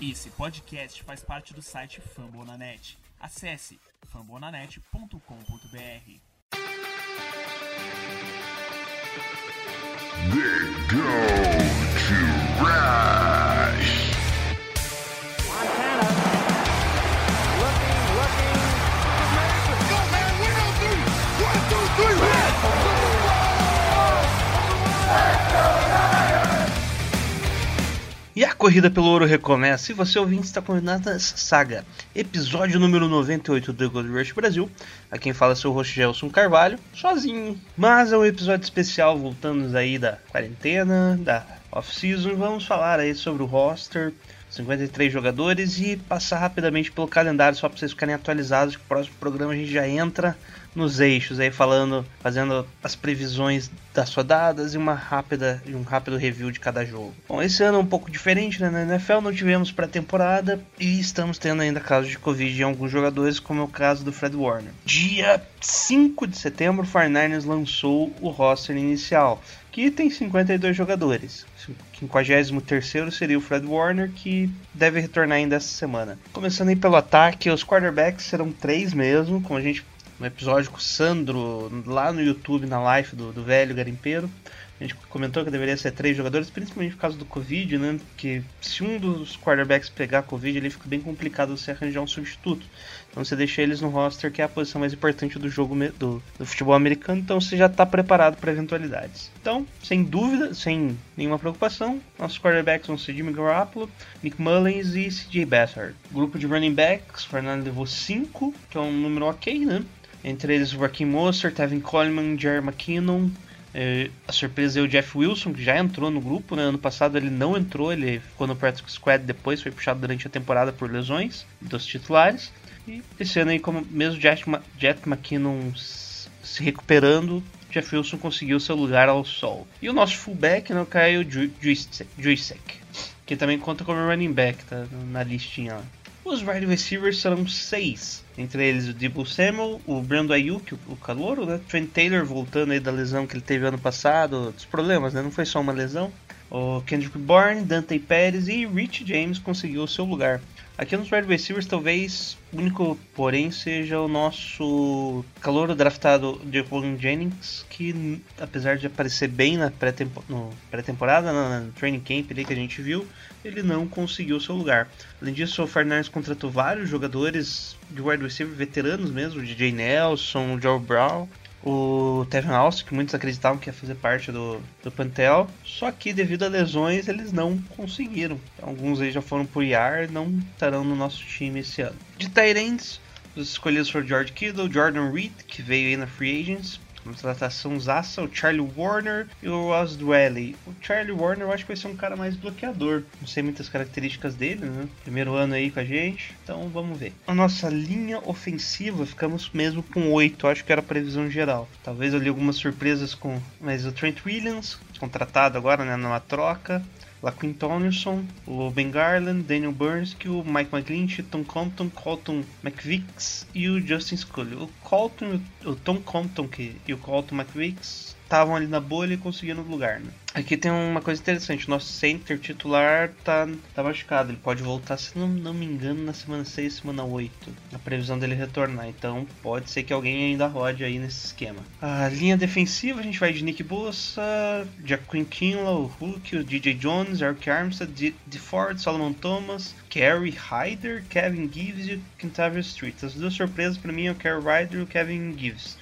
Esse podcast faz parte do site Fambonanet. Acesse fambonanet.com.br. They go to. Corrida pelo ouro recomeça e você ouvinte está convidado nessa saga. Episódio número 98 do Gold Rush Brasil. A quem fala é seu host Gelson Carvalho, sozinho. Mas é um episódio especial, voltando aí da quarentena, da off-season. Vamos falar aí sobre o roster, 53 jogadores e passar rapidamente pelo calendário só para vocês ficarem atualizados. Que o próximo programa a gente já entra nos eixos aí falando, fazendo as previsões das rodadas e uma rápida e um rápido review de cada jogo. Bom, esse ano é um pouco diferente, né? Na NFL não tivemos pré-temporada e estamos tendo ainda casos de Covid em alguns jogadores, como é o caso do Fred Warner. Dia 5 de setembro, o 49ers lançou o roster inicial, que tem 52 jogadores. 53 seria o Fred Warner, que deve retornar ainda essa semana. Começando aí pelo ataque, os quarterbacks serão três mesmo, como a gente no episódio com o Sandro lá no YouTube, na live do, do velho garimpeiro. A gente comentou que deveria ser três jogadores, principalmente por causa do Covid, né? Porque se um dos quarterbacks pegar Covid, ele fica bem complicado você arranjar um substituto. Então você deixa eles no roster, que é a posição mais importante do jogo do, do futebol americano, então você já está preparado para eventualidades. Então, sem dúvida, sem nenhuma preocupação, nossos quarterbacks vão ser Jimmy Garoppolo, Nick Mullins e CJ Beathard. Grupo de running backs, Fernando levou 5, que é um número ok, né? Entre eles o Raheem Mostert, Tevin Coleman, Jerry McKinnon. É, a surpresa é o Jeff Wilson, que já entrou no grupo. Né? Ano passado ele não entrou, ele ficou no Practice Squad depois, foi puxado durante a temporada por lesões dos titulares. E esse ano aí, como mesmo Jet, Jet McKinnon se recuperando, Jeff Wilson conseguiu seu lugar ao sol. E o nosso fullback, né, o Kyle Juicek, que também conta como running back, tá na listinha lá. Os wide receivers serão seis, entre eles o Debo Samuel, o Brando Ayuk, o calouro, né? Trent Taylor voltando aí da lesão que ele teve ano passado, dos problemas, né? Não foi só uma lesão. O Kendrick Bourne, Dante Pérez e Rich James conseguiu o seu lugar. Aqui nos wide receivers, talvez o único porém seja o nosso calor draftado de Paul Jennings, que apesar de aparecer bem na pré-temporada, pré no training camp ali que a gente viu, ele não conseguiu seu lugar. Além disso, o Fernandes contratou vários jogadores de wide receiver veteranos mesmo, DJ Nelson, Joe Brown, o Tevin Austin, que muitos acreditavam que ia fazer parte do, do Pantel, só que devido a lesões eles não conseguiram. Alguns aí já foram por IAR não estarão no nosso time esse ano. De Tyrants, os escolhidos foram George Kittle, Jordan Reed, que veio aí na Free Agents, contratação Zassa, o Charlie Warner e o Ross Dwelly. O Charlie Warner eu acho que vai ser um cara mais bloqueador. Não sei muitas características dele, né? Primeiro ano aí com a gente, então vamos ver. A nossa linha ofensiva ficamos mesmo com 8, acho que era a previsão geral. Talvez ali algumas surpresas com. Mas o Trent Williams, contratado agora, né? Numa troca. Laquin Tomlinson, o Ben Garland, Daniel Burns, que o Mike McGlinch, Tom Compton, Colton McVix e o Justin Scully. O Colton, o Tom Compton que, e o Colton McVix estavam ali na bolha e conseguiram lugar, né? Aqui tem uma coisa interessante, o nosso center titular tá, tá machucado, ele pode voltar, se não, não me engano, na semana 6, semana 8, a previsão dele retornar, então pode ser que alguém ainda rode aí nesse esquema. A linha defensiva, a gente vai de Nick Bossa, Jaquin Kinlaw, o Hulk, o DJ Jones, Eric Armstead, DeFord, Solomon Thomas, Kerry Hyder, Kevin Gibbs e o Kentavious Street. As duas surpresas para mim é o Kerry Ryder e o Kevin Gibbs.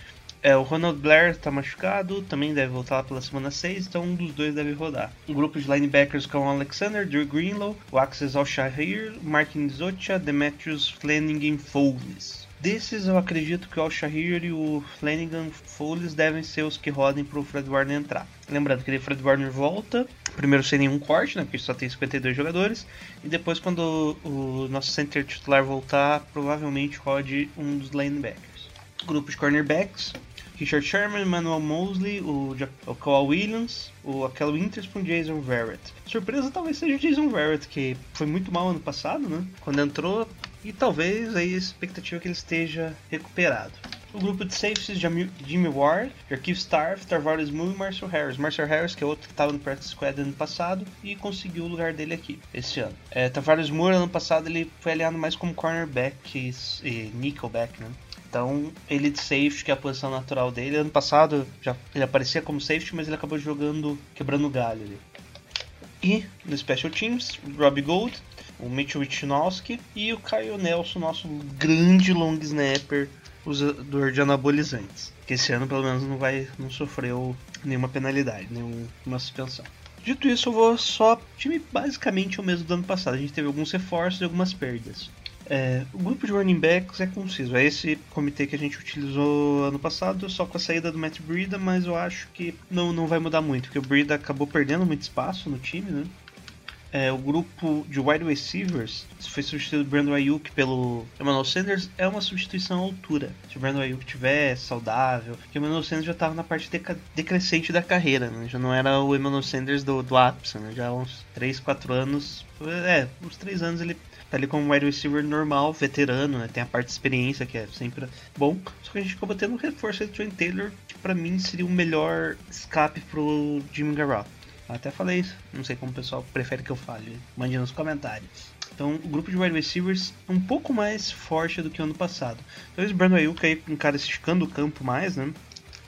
É, o Ronald Blair está machucado, também deve voltar pela semana 6, então um dos dois deve rodar. Um grupo de linebackers com Alexander, Drew Greenlow, o Axel Al-Shahir, Martin Zocha, Demetrius Flanagan Foles. Desses eu acredito que o Al-Shahir e o Flanagan Foles devem ser os que rodem para o Fred Warner entrar. Lembrando que o Fred Warner volta, primeiro sem nenhum corte, né, porque só tem 52 jogadores, e depois quando o, o nosso center titular voltar, provavelmente rode um dos linebackers. Grupo de cornerbacks, Richard Sherman, Emmanuel Mosley, o, o Kawhi Williams, o Akel Witherspoon e Jason Verrett. Surpresa talvez seja o Jason Verrett, que foi muito mal ano passado, né? Quando entrou, e talvez aí a expectativa é que ele esteja recuperado. O grupo de safeties, Jimmy, Jimmy Ward, Jarkeith Starf, Tarvaris Moon e Marcel Harris. Marcel Harris, que é outro que estava no practice squad ano passado e conseguiu o lugar dele aqui, esse ano. É, Tavares Moore, ano passado, ele foi aliado mais como cornerback e, e nickelback, né? Então, ele de safety, que é a posição natural dele. Ano passado, já, ele aparecia como safety, mas ele acabou jogando, quebrando o galho ali. E no Special Teams, Robbie Gold, o Mitchell Wichnowski e o Kyle Nelson, nosso grande long snapper, usador de anabolizantes. Que esse ano, pelo menos, não vai não sofreu nenhuma penalidade, nenhuma suspensão. Dito isso, eu vou só. time basicamente o mesmo do ano passado. A gente teve alguns reforços e algumas perdas. É, o grupo de running backs é conciso. É esse comitê que a gente utilizou ano passado, só com a saída do Matt Breida, mas eu acho que não, não vai mudar muito, porque o Breida acabou perdendo muito espaço no time, né? É, o grupo de wide receivers foi substituído Brandon Ayuk pelo Emmanuel Sanders é uma substituição à altura. Se o Brandon Ayuk estiver saudável, porque o Emmanuel Sanders já estava na parte decrescente da carreira, né? já não era o Emmanuel Sanders do, do ápice, né? já há uns 3, 4 anos, é, uns 3 anos ele tá ali como wide receiver normal, veterano, né? Tem a parte de experiência que é sempre bom. Só que a gente acabou tendo um reforço de Trent Taylor, que pra mim seria o melhor escape pro Jimmy Garoppolo. Até falei isso, não sei como o pessoal prefere que eu fale, mande nos comentários. Então, o grupo de wide receivers é um pouco mais forte do que o ano passado. Talvez o Brandon Ayuk aí, um cara esticando o campo mais, né?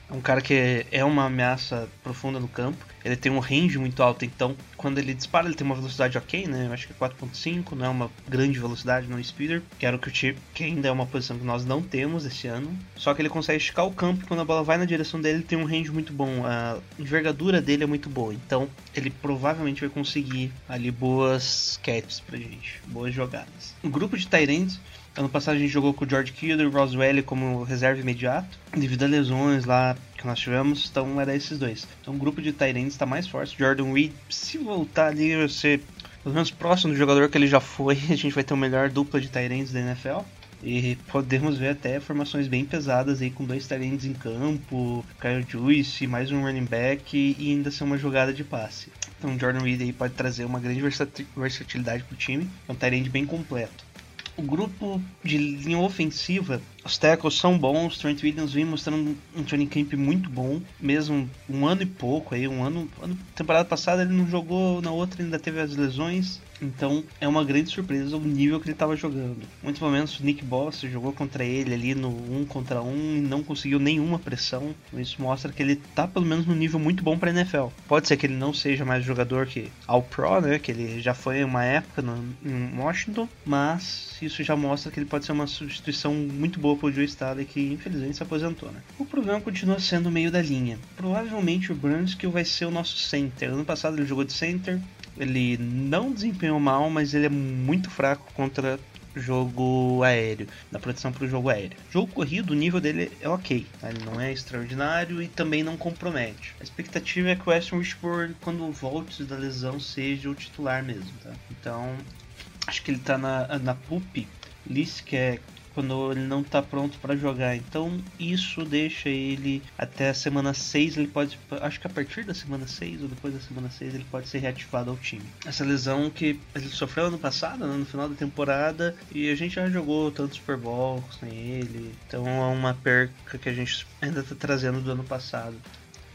É um cara que é uma ameaça profunda no campo. Ele tem um range muito alto, então quando ele dispara, ele tem uma velocidade ok, né? Eu acho que é 4.5, não é uma grande velocidade, não é speeder. Que era o que o chip, que ainda é uma posição que nós não temos esse ano. Só que ele consegue esticar o campo quando a bola vai na direção dele, ele tem um range muito bom. A envergadura dele é muito boa. Então ele provavelmente vai conseguir ali boas catches pra gente, boas jogadas. O grupo de Tyrants Ano passado a gente jogou com o George Kittle e o Roswell como reserva imediato, devido a lesões lá que nós tivemos, então era esses dois. Então o grupo de Tyrants está mais forte. Jordan Reed, se voltar ali, ser pelo menos próximo do jogador que ele já foi, a gente vai ter uma melhor dupla de Tyrants da NFL. E podemos ver até formações bem pesadas aí com dois talentos em campo, Kyle Juice, mais um running back e ainda ser uma jogada de passe. Então Jordan Reed aí pode trazer uma grande versatilidade para o time, é um talent bem completo o grupo de linha ofensiva, os tackles são bons. Trent Williams vem mostrando um training camp muito bom, mesmo um ano e pouco aí, um ano, ano temporada passada ele não jogou, na outra ainda teve as lesões. Então é uma grande surpresa o nível que ele estava jogando. Muitos momentos o Nick Boss jogou contra ele ali no 1 um contra 1 um, e não conseguiu nenhuma pressão. Isso mostra que ele tá pelo menos no nível muito bom para NFL. Pode ser que ele não seja mais jogador que All Pro, né, que ele já foi uma época no, em Washington, mas isso já mostra que ele pode ser uma substituição muito boa pro Joe Staley que infelizmente se aposentou, né? O problema continua sendo o meio da linha. Provavelmente o Brunskill vai ser o nosso center. Ano passado ele jogou de center, ele não desempenhou mal, mas ele é muito fraco contra jogo aéreo, da proteção para o jogo aéreo. Jogo corrido, o nível dele é ok, tá? ele não é extraordinário e também não compromete. A expectativa é que o Weston Richburg, quando volte da lesão, seja o titular mesmo, tá? Então, acho que ele está na, na PUP list, que é quando ele não está pronto para jogar. Então isso deixa ele até a semana 6, ele pode, acho que a partir da semana 6 ou depois da semana 6 ele pode ser reativado ao time. Essa lesão que ele sofreu ano passado, né, no final da temporada, e a gente já jogou tantos Super Bowl sem ele. Então é uma perca que a gente ainda está trazendo do ano passado.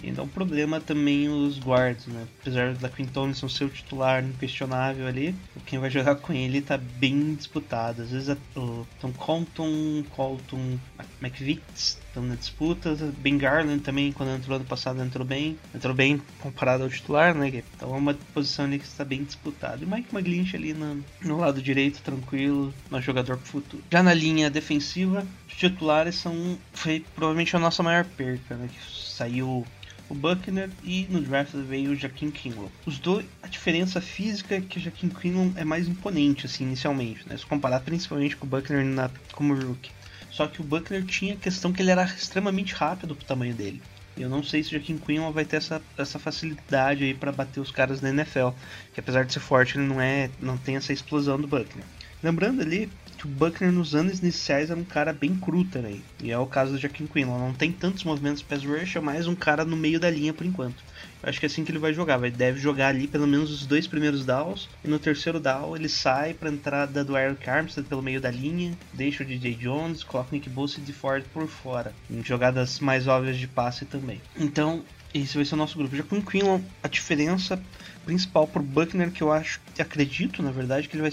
Ainda é um problema também os guards, né? Apesar da Quinn Tomlinson ser o titular inquestionável ali, quem vai jogar com ele tá bem disputado. Às vezes o Tom Compton, Colton, McVitts estão na disputa. Ben Garland também, quando entrou ano passado, entrou bem. Entrou bem comparado ao titular, né? Então é uma posição ali que está bem disputada. E Mike McGlinch ali no, no lado direito, tranquilo, no jogador pro futuro. Já na linha defensiva, os titulares são foi provavelmente a nossa maior perca, né? Que saiu o Buckner e no draft veio o Jaquim Kinlaw. Os dois, a diferença física é que o Jaquim Kinlaw é mais imponente assim inicialmente, né? Se comparar principalmente com o Buckner na, como rookie. Só que o Buckner tinha a questão que ele era extremamente rápido pro tamanho dele. Eu não sei se o Jaquim Quinlan vai ter essa, essa facilidade aí para bater os caras da NFL, que apesar de ser forte, ele não é, não tem essa explosão do Buckner. Lembrando ali que o Buckner nos anos iniciais era um cara bem cru também. E é o caso do Jaquim Quinlan. Não tem tantos movimentos pass rush, é mais um cara no meio da linha por enquanto. Eu acho que é assim que ele vai jogar. Vai deve jogar ali pelo menos os dois primeiros downs. E no terceiro down ele sai pra entrada do Eric Armstead pelo meio da linha. Deixa o DJ Jones, coloca Nick Bosa e de Ford por fora. Em jogadas mais óbvias de passe também. Então, esse vai ser o nosso grupo. Já com o Quinlan, a diferença principal pro Buckner que eu acho, acredito na verdade, que ele vai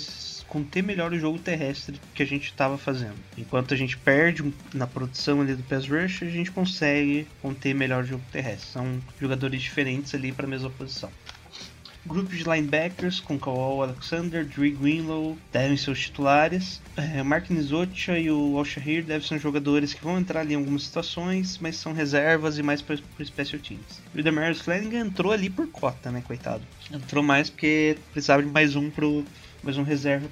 conter melhor o jogo terrestre que a gente estava fazendo. Enquanto a gente perde na produção ali do pass rush, a gente consegue conter melhor o jogo terrestre. São jogadores diferentes ali para a mesma posição. Grupo de linebackers com Kawhi Alexander, Dre Greenlow devem ser os titulares. É, Mark Nizocha e o Al-Shahir devem ser jogadores que vão entrar ali em algumas situações, mas são reservas e mais para special teams. E o Demarius Flanagan entrou ali por cota, né, coitado. Entrou mais porque precisava de mais um pro mais um reserva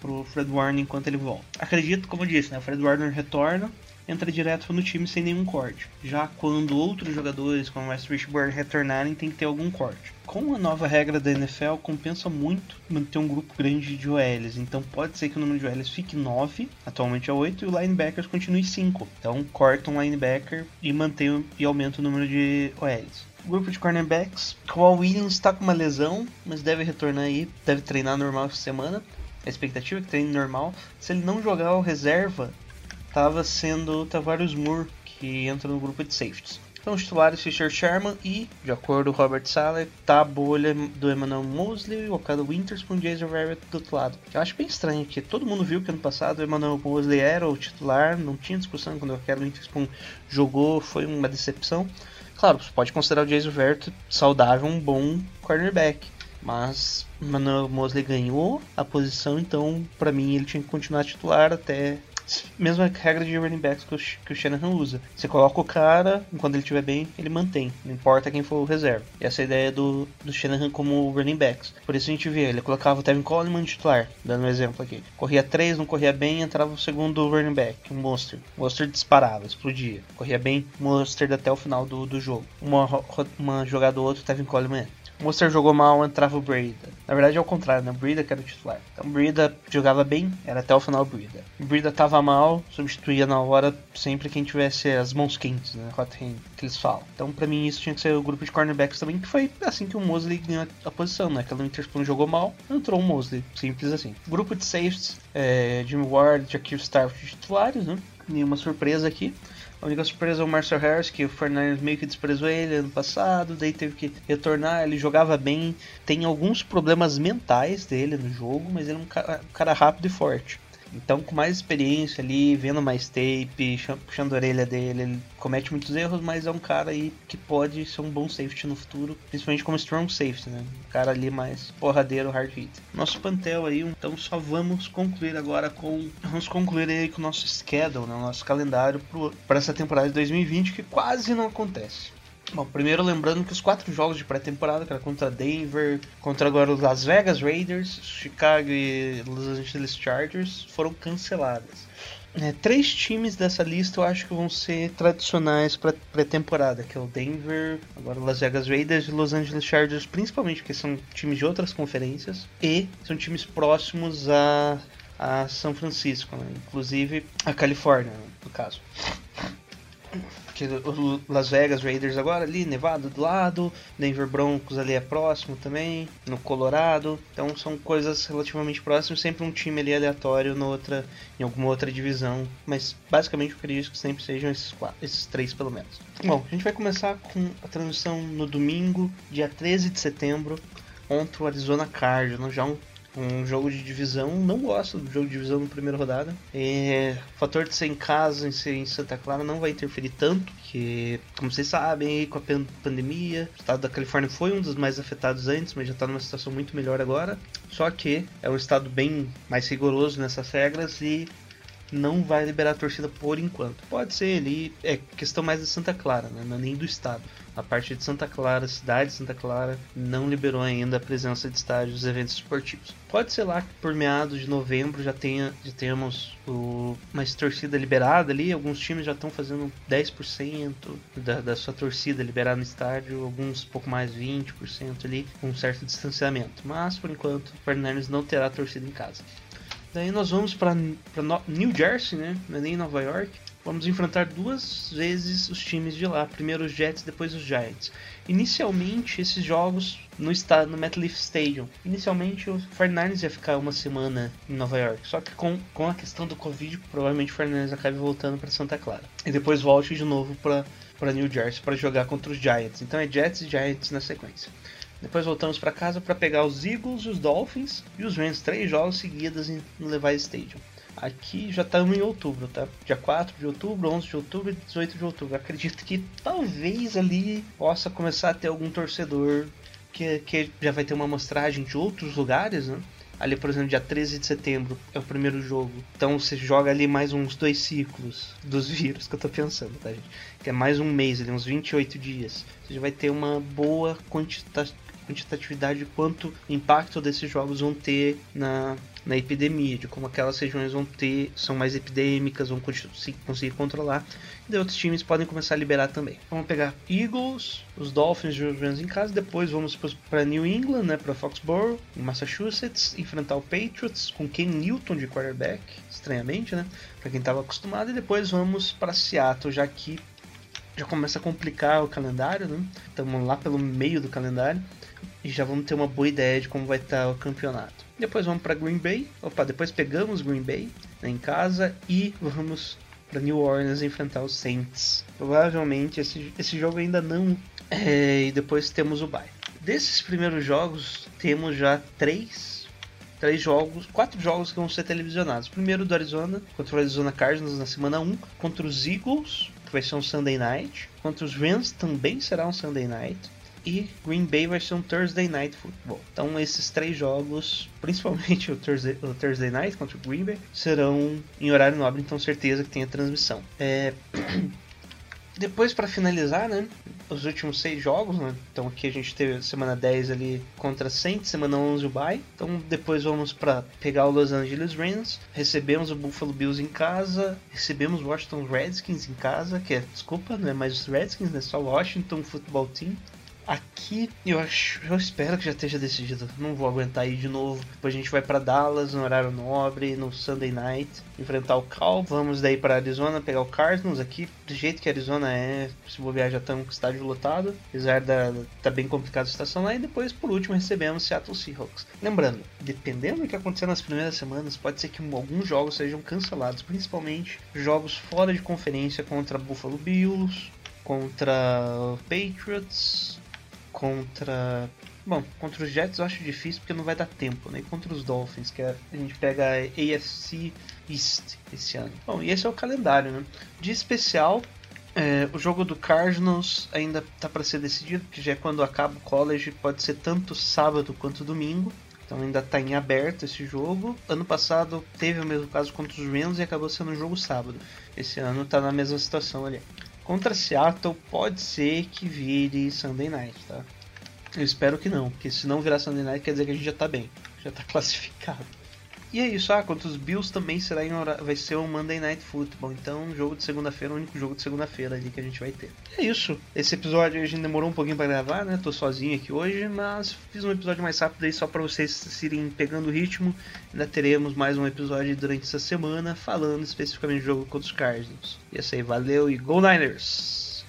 pro Fred Warner enquanto ele volta. Acredito, como eu disse, né, o Fred Warner retorna, entra direto no time sem nenhum corte. Já quando outros jogadores, como o West Richburn, retornarem, tem que ter algum corte. Com a nova regra da NFL, compensa muito manter um grupo grande de OLs. Então pode ser que o número de OLs fique 9, atualmente é 8, e o linebackers continue 5. Então corta um linebacker e mantém e aumenta o número de OLs grupo de cornerbacks. Kawhi Williams está com uma lesão, mas deve retornar aí, deve treinar normal essa semana. A expectativa é que treine normal. Se ele não jogar o reserva, estava sendo Tavares Moore, que entra no grupo de safeties. Então, os titulares Fisher Sherman e, de acordo com Robert Saleh, tá a bolha do Emmanuel Mosley, o Okada com o Jason Verrett do outro lado. Eu acho bem estranho, porque todo mundo viu que ano passado o Emmanuel Mosley era o titular, não tinha discussão quando o Okada Witherspoon jogou, foi uma decepção. Claro, você pode considerar o Jason Verrett saudável um bom cornerback. Mas Manuel Mosley ganhou a posição, então para mim ele tinha que continuar titular até mesma regra de running backs que o, que o Shanahan usa. Você coloca o cara, quando ele estiver bem, ele mantém. Não importa quem for o reserva. Essa é a ideia do, do Shanahan como running backs. Por isso a gente vê, ele colocava o Tevin Coleman titular, dando um exemplo aqui. Corria 3, não corria bem, entrava o segundo running back, um Monster. O Monster disparava, explodia. Corria bem, Monster até o final do, do jogo. Uma, uma jogada ou outra, Tevin Coleman o Monster jogou mal, entrava o Brida. Na verdade é o contrário, né? O Brida que era o titular. Então o Brida jogava bem, era até o final o Brida. O Brida tava mal, substituía na hora sempre quem tivesse as mãos quentes, né? Hot hand, que eles falam. Então pra mim isso tinha que ser o grupo de cornerbacks também, que foi assim que o Mosley ganhou a posição, né? Aquela Interspoon jogou mal, entrou o Mosley. Simples assim. Grupo de safeties, é, Jimmy Ward, Jaquir Starf titulares, né? Nenhuma surpresa aqui. A única surpresa é o Marcel Harris, que o Fernandes meio que desprezou ele ano passado, daí teve que retornar, ele jogava bem, tem alguns problemas mentais dele no jogo, mas ele é um cara, um cara rápido e forte. Então, com mais experiência ali, vendo mais tape, puxando a orelha dele, ele comete muitos erros, mas é um cara aí que pode ser um bom safety no futuro, principalmente como strong safety, né? Um cara ali mais porradeiro, hard hit. Nosso pantel aí, então só vamos concluir agora com. Vamos concluir aí com o nosso schedule, né? o nosso calendário para essa temporada de 2020, que quase não acontece. Bom, primeiro lembrando que os quatro jogos de pré-temporada, que era contra Denver, contra agora os Las Vegas Raiders, Chicago e Los Angeles Chargers, foram canceladas. É, três times dessa lista eu acho que vão ser tradicionais para pré-temporada, que é o Denver, agora Las Vegas Raiders e Los Angeles Chargers, principalmente porque são times de outras conferências e são times próximos a, a São Francisco, né? inclusive a Califórnia, no caso que o Las Vegas Raiders agora ali, Nevada do lado, Denver Broncos ali é próximo também, no Colorado. Então são coisas relativamente próximas, sempre um time ali aleatório no outra, em alguma outra divisão, mas basicamente eu acredito que sempre sejam esses quatro, esses três pelo menos. Bom, a gente vai começar com a transmissão no domingo, dia 13 de setembro, contra o Arizona Cardinals, já um um jogo de divisão. Não gosto do jogo de divisão na primeira rodada. É, o fator de ser em casa, em ser em Santa Clara, não vai interferir tanto, que, como vocês sabem, com a pandemia, o estado da Califórnia foi um dos mais afetados antes, mas já está numa situação muito melhor agora. Só que é um estado bem mais rigoroso nessas regras e não vai liberar a torcida por enquanto. Pode ser ali, é questão mais de Santa Clara, né? não é nem do estado. A parte de Santa Clara, cidade de Santa Clara, não liberou ainda a presença de estádios e eventos esportivos. Pode ser lá que por meados de novembro já, tenha, já tenhamos o, mais torcida liberada ali. Alguns times já estão fazendo 10% da, da sua torcida liberada no estádio, alguns pouco mais 20% ali, com um certo distanciamento. Mas por enquanto, o Fernandes não terá torcida em casa. Daí nós vamos para New Jersey, né? É nem Nova York. vamos enfrentar duas vezes os times de lá. Primeiro os Jets, depois os Giants. Inicialmente, esses jogos no, estado, no MetLife Stadium. Inicialmente, o 49ers ia ficar uma semana em Nova York. Só que com, com a questão do Covid, provavelmente o 49ers acabe voltando para Santa Clara. E depois volte de novo para New Jersey para jogar contra os Giants. Então é Jets e Giants na sequência. Depois voltamos para casa para pegar os Eagles, os Dolphins e os Rams. Três jogos seguidos em Levi Stadium. Aqui já estamos em outubro, tá? Dia 4 de outubro, 11 de outubro e 18 de outubro. Acredito que talvez ali possa começar a ter algum torcedor que, que já vai ter uma amostragem de outros lugares, né? Ali, por exemplo, dia 13 de setembro é o primeiro jogo. Então você joga ali mais uns dois ciclos dos vírus que eu tô pensando, tá, gente? Que é mais um mês, ali, uns 28 dias. Você já vai ter uma boa quantita quantitatividade de quanto impacto desses jogos vão ter na, na epidemia, de como aquelas regiões vão ter, são mais epidêmicas, vão conseguir controlar. E daí outros times podem começar a liberar também. Vamos pegar Eagles, os Dolphins e os Rams em casa, depois vamos para New England, né, para Foxborough, em Massachusetts, enfrentar o Patriots com Ken Newton de quarterback, estranhamente, né, para quem estava acostumado, e depois vamos para Seattle, já que já começa a complicar o calendário, né? Estamos lá pelo meio do calendário e já vamos ter uma boa ideia de como vai estar o campeonato. Depois vamos para Green Bay. Opa, depois pegamos Green Bay né, em casa e vamos para New Orleans enfrentar os Saints. Provavelmente esse, esse jogo ainda não. É, e depois temos o bye. Desses primeiros jogos, temos já três, três jogos, quatro jogos que vão ser televisionados. Primeiro do Arizona, contra o Arizona Cardinals na semana 1, contra os Eagles, que vai ser um Sunday Night, contra os Rams também será um Sunday Night, e Green Bay vai ser um Thursday Night Football. Então esses três jogos, principalmente o Thursday, o Thursday Night contra o Green Bay, serão em horário nobre, então certeza que tem a transmissão. É... Depois, para finalizar, né, os últimos seis jogos, né, então aqui a gente teve semana 10 ali contra Saints, semana 11 o bye, então depois vamos para pegar o Los Angeles Rams, recebemos o Buffalo Bills em casa, recebemos o Washington Redskins em casa, que é, desculpa, não é mais os Redskins, né, só o Washington Football Team, Aqui eu acho, eu espero que já esteja decidido. Não vou aguentar aí de novo. Depois a gente vai para Dallas no horário nobre, no Sunday Night, enfrentar o Cal. Vamos daí para Arizona pegar o Cardinals aqui. Do jeito que Arizona é, se bobear já estamos com o estádio lotado, apesar da tá bem complicada a situação lá. E depois por último recebemos Seattle Seahawks. Lembrando, dependendo do que acontecer nas primeiras semanas, pode ser que alguns jogos sejam cancelados, principalmente jogos fora de conferência contra Buffalo Bills, contra Patriots contra. Bom, contra os Jets eu acho difícil porque não vai dar tempo, né? E contra os Dolphins, que é, a gente pega a AFC East esse ano. Bom, e esse é o calendário, né? De especial, é, o jogo do Cardinals ainda tá para ser decidido, porque já é quando acaba o college, pode ser tanto sábado quanto domingo. Então ainda está em aberto esse jogo. Ano passado teve o mesmo caso contra os Rams e acabou sendo um jogo sábado. Esse ano está na mesma situação ali. Contra Seattle pode ser que vire Sunday Night, tá? Eu espero que não, porque se não virar Sunday Night quer dizer que a gente já tá bem, já tá classificado. E é isso, ah, contra os Bills também será hora... vai ser um Monday Night Football. Então, jogo de segunda-feira, o único jogo de segunda-feira ali que a gente vai ter. E é isso. Esse episódio a gente demorou um pouquinho para gravar, né? Tô sozinho aqui hoje, mas fiz um episódio mais rápido aí só para vocês irem pegando o ritmo. Ainda teremos mais um episódio durante essa semana falando especificamente do jogo contra os Cardinals. E é isso aí, valeu e Go Niners!